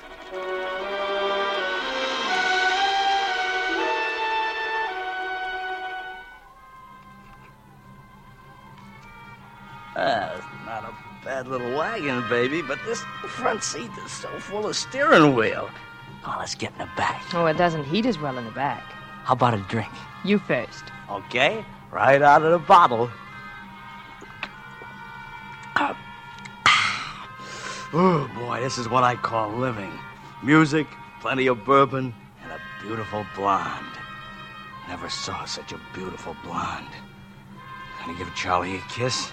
Bad little wagon, baby, but this front seat is so full of steering wheel. Oh, let's get in the back. Oh, it doesn't heat as well in the back. How about a drink? You first. Okay, right out of the bottle. Ah. Oh, boy, this is what I call living. Music, plenty of bourbon, and a beautiful blonde. Never saw such a beautiful blonde. Gonna give Charlie a kiss?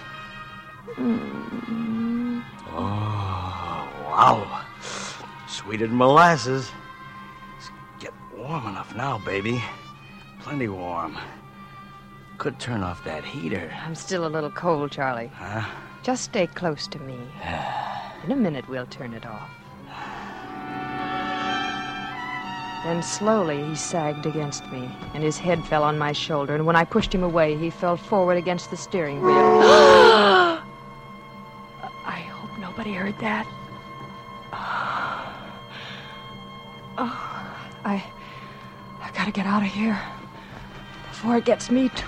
Mm. Oh, wow. Sweeter than molasses. It's get warm enough now, baby. Plenty warm. Could turn off that heater. I'm still a little cold, Charlie. Huh? Just stay close to me. In a minute, we'll turn it off. Then slowly he sagged against me, and his head fell on my shoulder, and when I pushed him away, he fell forward against the steering wheel. Heard that. Oh, I. I gotta get out of here before it gets me, too.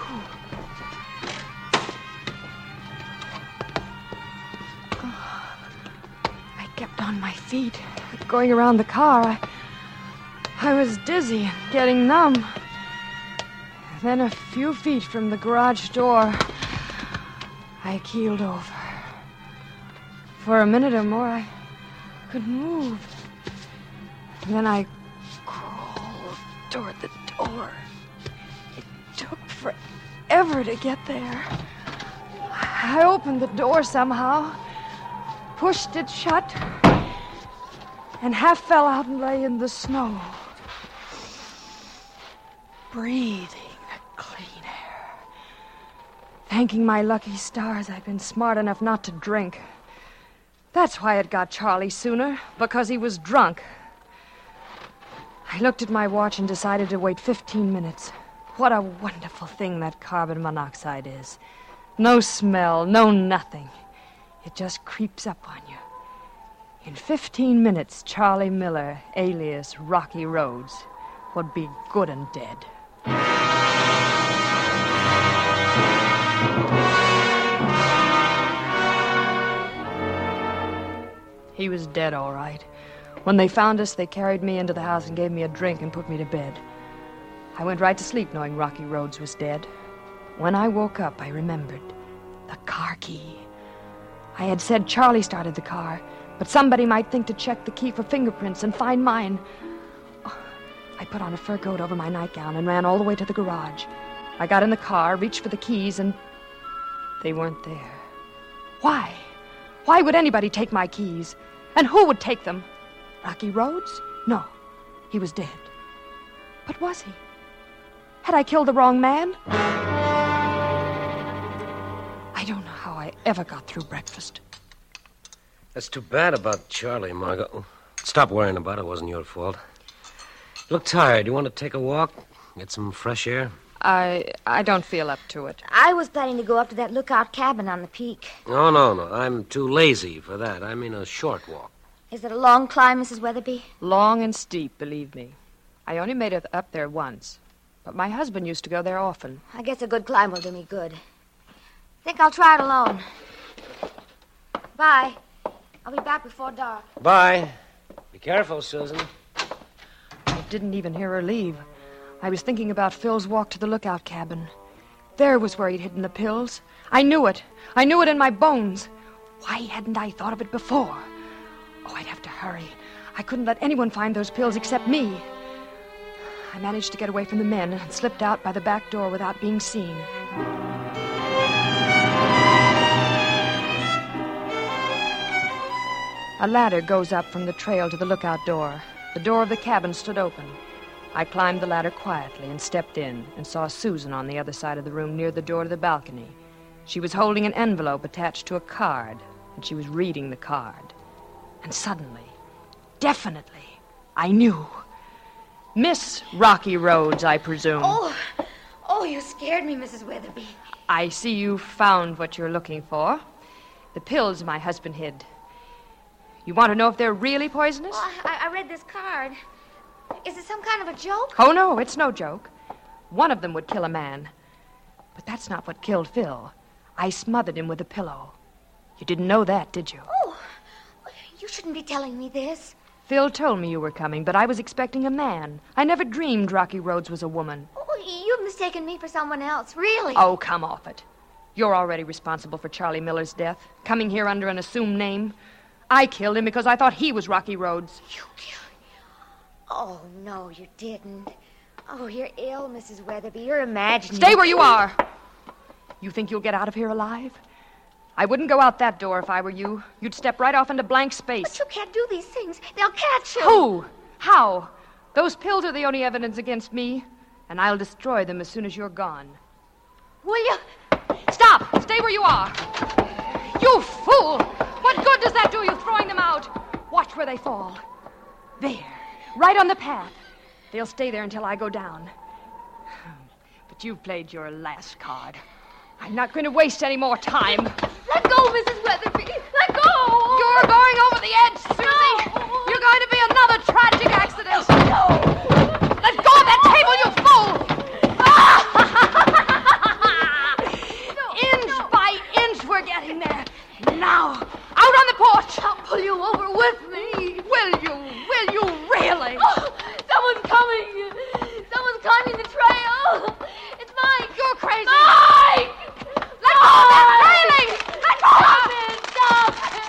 Oh. I kept on my feet, going around the car. I, I was dizzy and getting numb. Then, a few feet from the garage door, I keeled over. For a minute or more, I could move. And then I crawled toward the door. It took forever to get there. I opened the door somehow, pushed it shut, and half fell out and lay in the snow. Breathing the clean air. Thanking my lucky stars I'd been smart enough not to drink. That's why it got Charlie sooner, because he was drunk. I looked at my watch and decided to wait 15 minutes. what a wonderful thing that carbon monoxide is. No smell, no nothing. It just creeps up on you. In 15 minutes, Charlie Miller, alias Rocky Rhodes, would be good and dead. He was dead, all right. When they found us, they carried me into the house and gave me a drink and put me to bed. I went right to sleep knowing Rocky Rhodes was dead. When I woke up, I remembered the car key. I had said Charlie started the car, but somebody might think to check the key for fingerprints and find mine. Oh, I put on a fur coat over my nightgown and ran all the way to the garage. I got in the car, reached for the keys, and they weren't there. Why? Why would anybody take my keys? And who would take them? Rocky Rhodes? No, he was dead. But was he? Had I killed the wrong man? I don't know how I ever got through breakfast. That's too bad about Charlie, Margot. Stop worrying about it. It wasn't your fault. You look tired. You want to take a walk? Get some fresh air? I I don't feel up to it. I was planning to go up to that lookout cabin on the peak. No, no, no. I'm too lazy for that. I mean a short walk. Is it a long climb, Mrs. Weatherby? Long and steep, believe me. I only made it up there once. But my husband used to go there often. I guess a good climb will do me good. Think I'll try it alone. Bye. I'll be back before dark. Bye. Be careful, Susan. I didn't even hear her leave. I was thinking about Phil's walk to the lookout cabin. There was where he'd hidden the pills. I knew it. I knew it in my bones. Why hadn't I thought of it before? Oh, I'd have to hurry. I couldn't let anyone find those pills except me. I managed to get away from the men and slipped out by the back door without being seen. A ladder goes up from the trail to the lookout door. The door of the cabin stood open. I climbed the ladder quietly and stepped in and saw Susan on the other side of the room near the door to the balcony. She was holding an envelope attached to a card, and she was reading the card. And suddenly, definitely, I knew. Miss Rocky Rhodes, I presume. Oh, oh, you scared me, Mrs. Weatherby. I see you found what you're looking for. The pills my husband hid. You want to know if they're really poisonous? Well, I, I read this card. Is it some kind of a joke? Oh, no, it's no joke. One of them would kill a man. But that's not what killed Phil. I smothered him with a pillow. You didn't know that, did you? Oh, you shouldn't be telling me this. Phil told me you were coming, but I was expecting a man. I never dreamed Rocky Rhodes was a woman. Oh, you've mistaken me for someone else, really. Oh, come off it. You're already responsible for Charlie Miller's death, coming here under an assumed name. I killed him because I thought he was Rocky Rhodes. You killed Oh, no, you didn't. Oh, you're ill, Mrs. Weatherby. You're imagining. Stay where you are. You think you'll get out of here alive? I wouldn't go out that door if I were you. You'd step right off into blank space. But you can't do these things. They'll catch you. Who? How? Those pills are the only evidence against me, and I'll destroy them as soon as you're gone. Will you? Stop! Stay where you are. You fool! What good does that do you throwing them out? Watch where they fall. There. Right on the path. They'll stay there until I go down. But you've played your last card. I'm not going to waste any more time. Let go, Mrs. Weatherby. Let go. You're going over the edge, Susie. No. You're going to be another tragic accident. No. Let go of that table, you fool. inch no. by inch, we're getting there. Now, out on the porch. I'll pull you over with me. Will you? Will you really? Oh, someone's coming. Someone's climbing the trail. It's Mike. You're crazy. Mike! Let go of that railing! Let go Stop it! Stop it!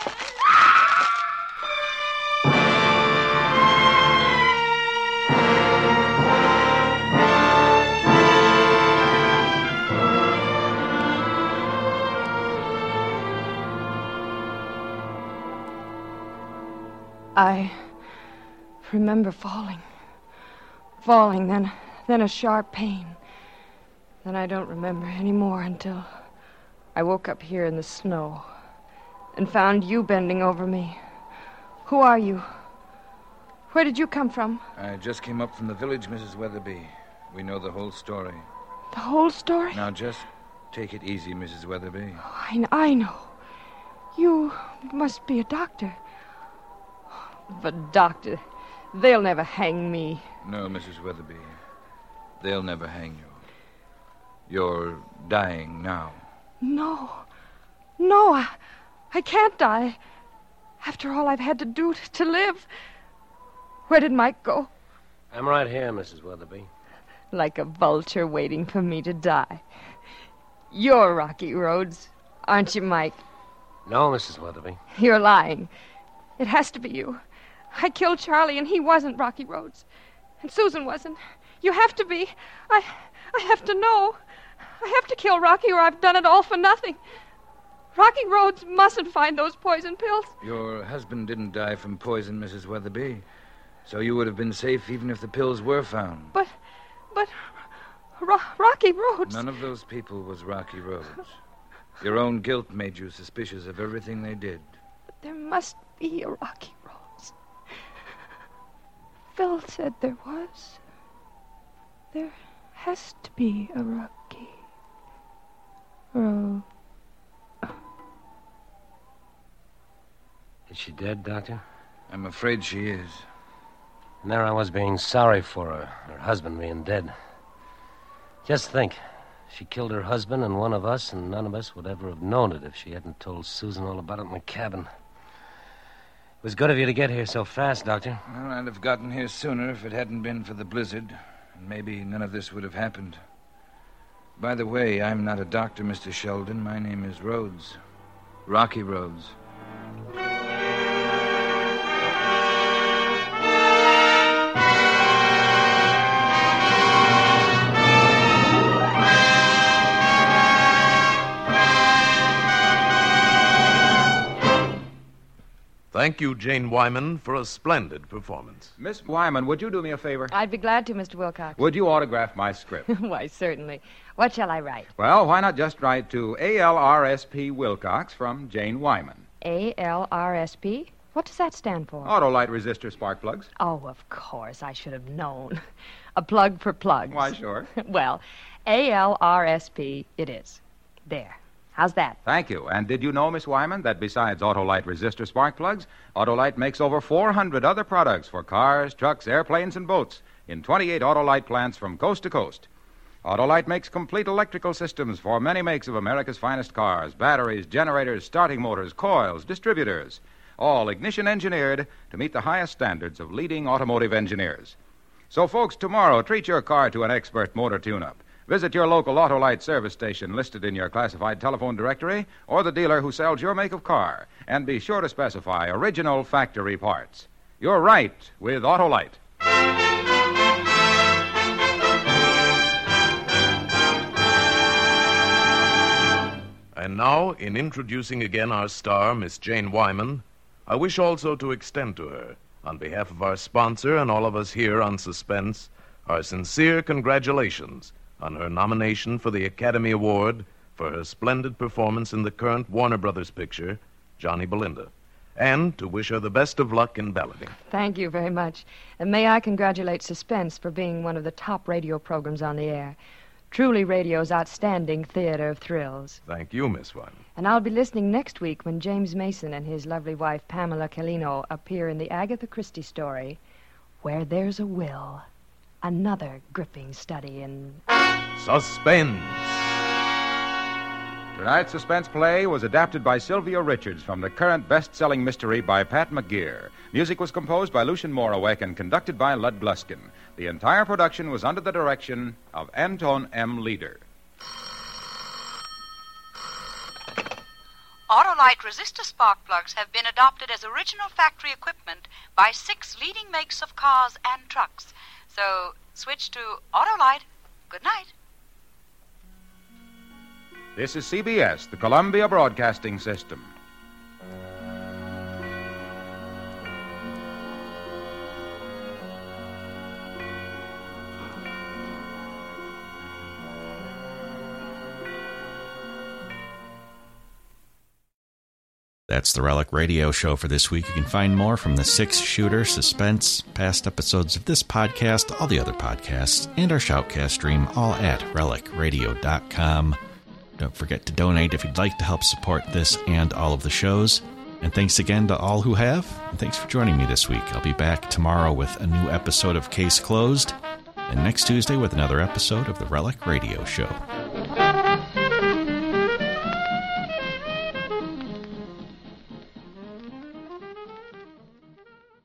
I remember falling. Falling, then then a sharp pain. Then I don't remember any more until I woke up here in the snow and found you bending over me. Who are you? Where did you come from? I just came up from the village, Mrs. Weatherby. We know the whole story. The whole story? Now, just take it easy, Mrs. Weatherby. I, I know. You must be a doctor. But, doctor, they'll never hang me. No, Mrs. Weatherby. They'll never hang you. You're dying now. No. No, I, I can't die. After all I've had to do t- to live. Where did Mike go? I'm right here, Mrs. Weatherby. Like a vulture waiting for me to die. You're Rocky Rhodes, aren't you, Mike? No, Mrs. Weatherby. You're lying. It has to be you. I killed Charlie, and he wasn't Rocky Rhodes. And Susan wasn't. You have to be. I. I have to know. I have to kill Rocky, or I've done it all for nothing. Rocky Rhodes mustn't find those poison pills. Your husband didn't die from poison, Mrs. Weatherby. So you would have been safe even if the pills were found. But. But. Ro- Rocky Rhodes. None of those people was Rocky Rhodes. Your own guilt made you suspicious of everything they did. But there must be a Rocky. Phil said there was. There has to be a Rocky Road. Is she dead, Doctor? I'm afraid she is. And there I was being sorry for her, her husband being dead. Just think. She killed her husband and one of us, and none of us would ever have known it if she hadn't told Susan all about it in the cabin. It was good of you to get here so fast, Doctor. Well, I'd have gotten here sooner if it hadn't been for the blizzard. And maybe none of this would have happened. By the way, I'm not a doctor, Mr. Sheldon. My name is Rhodes. Rocky Rhodes. Thank you, Jane Wyman, for a splendid performance. Miss Wyman, would you do me a favor? I'd be glad to, Mr. Wilcox. Would you autograph my script? Why, certainly. What shall I write? well, why not just write to ALRSP Wilcox from Jane Wyman? A L R S P? What does that stand for? Auto light resistor spark plugs. Oh, of course. I should have known. A plug for plugs. Why, sure. well, A L R S P it is. There. How's that? Thank you. And did you know, Miss Wyman, that besides Autolite resistor spark plugs, Autolite makes over 400 other products for cars, trucks, airplanes, and boats in 28 Autolite plants from coast to coast. Autolite makes complete electrical systems for many makes of America's finest cars batteries, generators, starting motors, coils, distributors. All ignition engineered to meet the highest standards of leading automotive engineers. So, folks, tomorrow treat your car to an expert motor tune up. Visit your local Autolite service station listed in your classified telephone directory or the dealer who sells your make of car. And be sure to specify original factory parts. You're right with Autolite. And now, in introducing again our star, Miss Jane Wyman, I wish also to extend to her, on behalf of our sponsor and all of us here on Suspense, our sincere congratulations on her nomination for the Academy Award for her splendid performance in the current Warner Brothers picture, Johnny Belinda, and to wish her the best of luck in balloting. Thank you very much. And may I congratulate Suspense for being one of the top radio programs on the air. Truly radio's outstanding theater of thrills. Thank you, Miss Wyman. And I'll be listening next week when James Mason and his lovely wife Pamela Kellino appear in the Agatha Christie story, Where There's a Will. Another gripping study in. Suspense. Tonight's suspense play was adapted by Sylvia Richards from the current best selling mystery by Pat McGerr. Music was composed by Lucien Moraweck and conducted by Lud Gluskin. The entire production was under the direction of Anton M. Leader. Autolite resistor spark plugs have been adopted as original factory equipment by six leading makes of cars and trucks. So switch to Autolite. Good night. This is CBS, the Columbia Broadcasting System. That's the Relic Radio Show for this week. You can find more from the Six Shooter, Suspense, past episodes of this podcast, all the other podcasts, and our Shoutcast stream, all at relicradio.com. Don't forget to donate if you'd like to help support this and all of the shows. And thanks again to all who have. And thanks for joining me this week. I'll be back tomorrow with a new episode of Case Closed, and next Tuesday with another episode of the Relic Radio Show.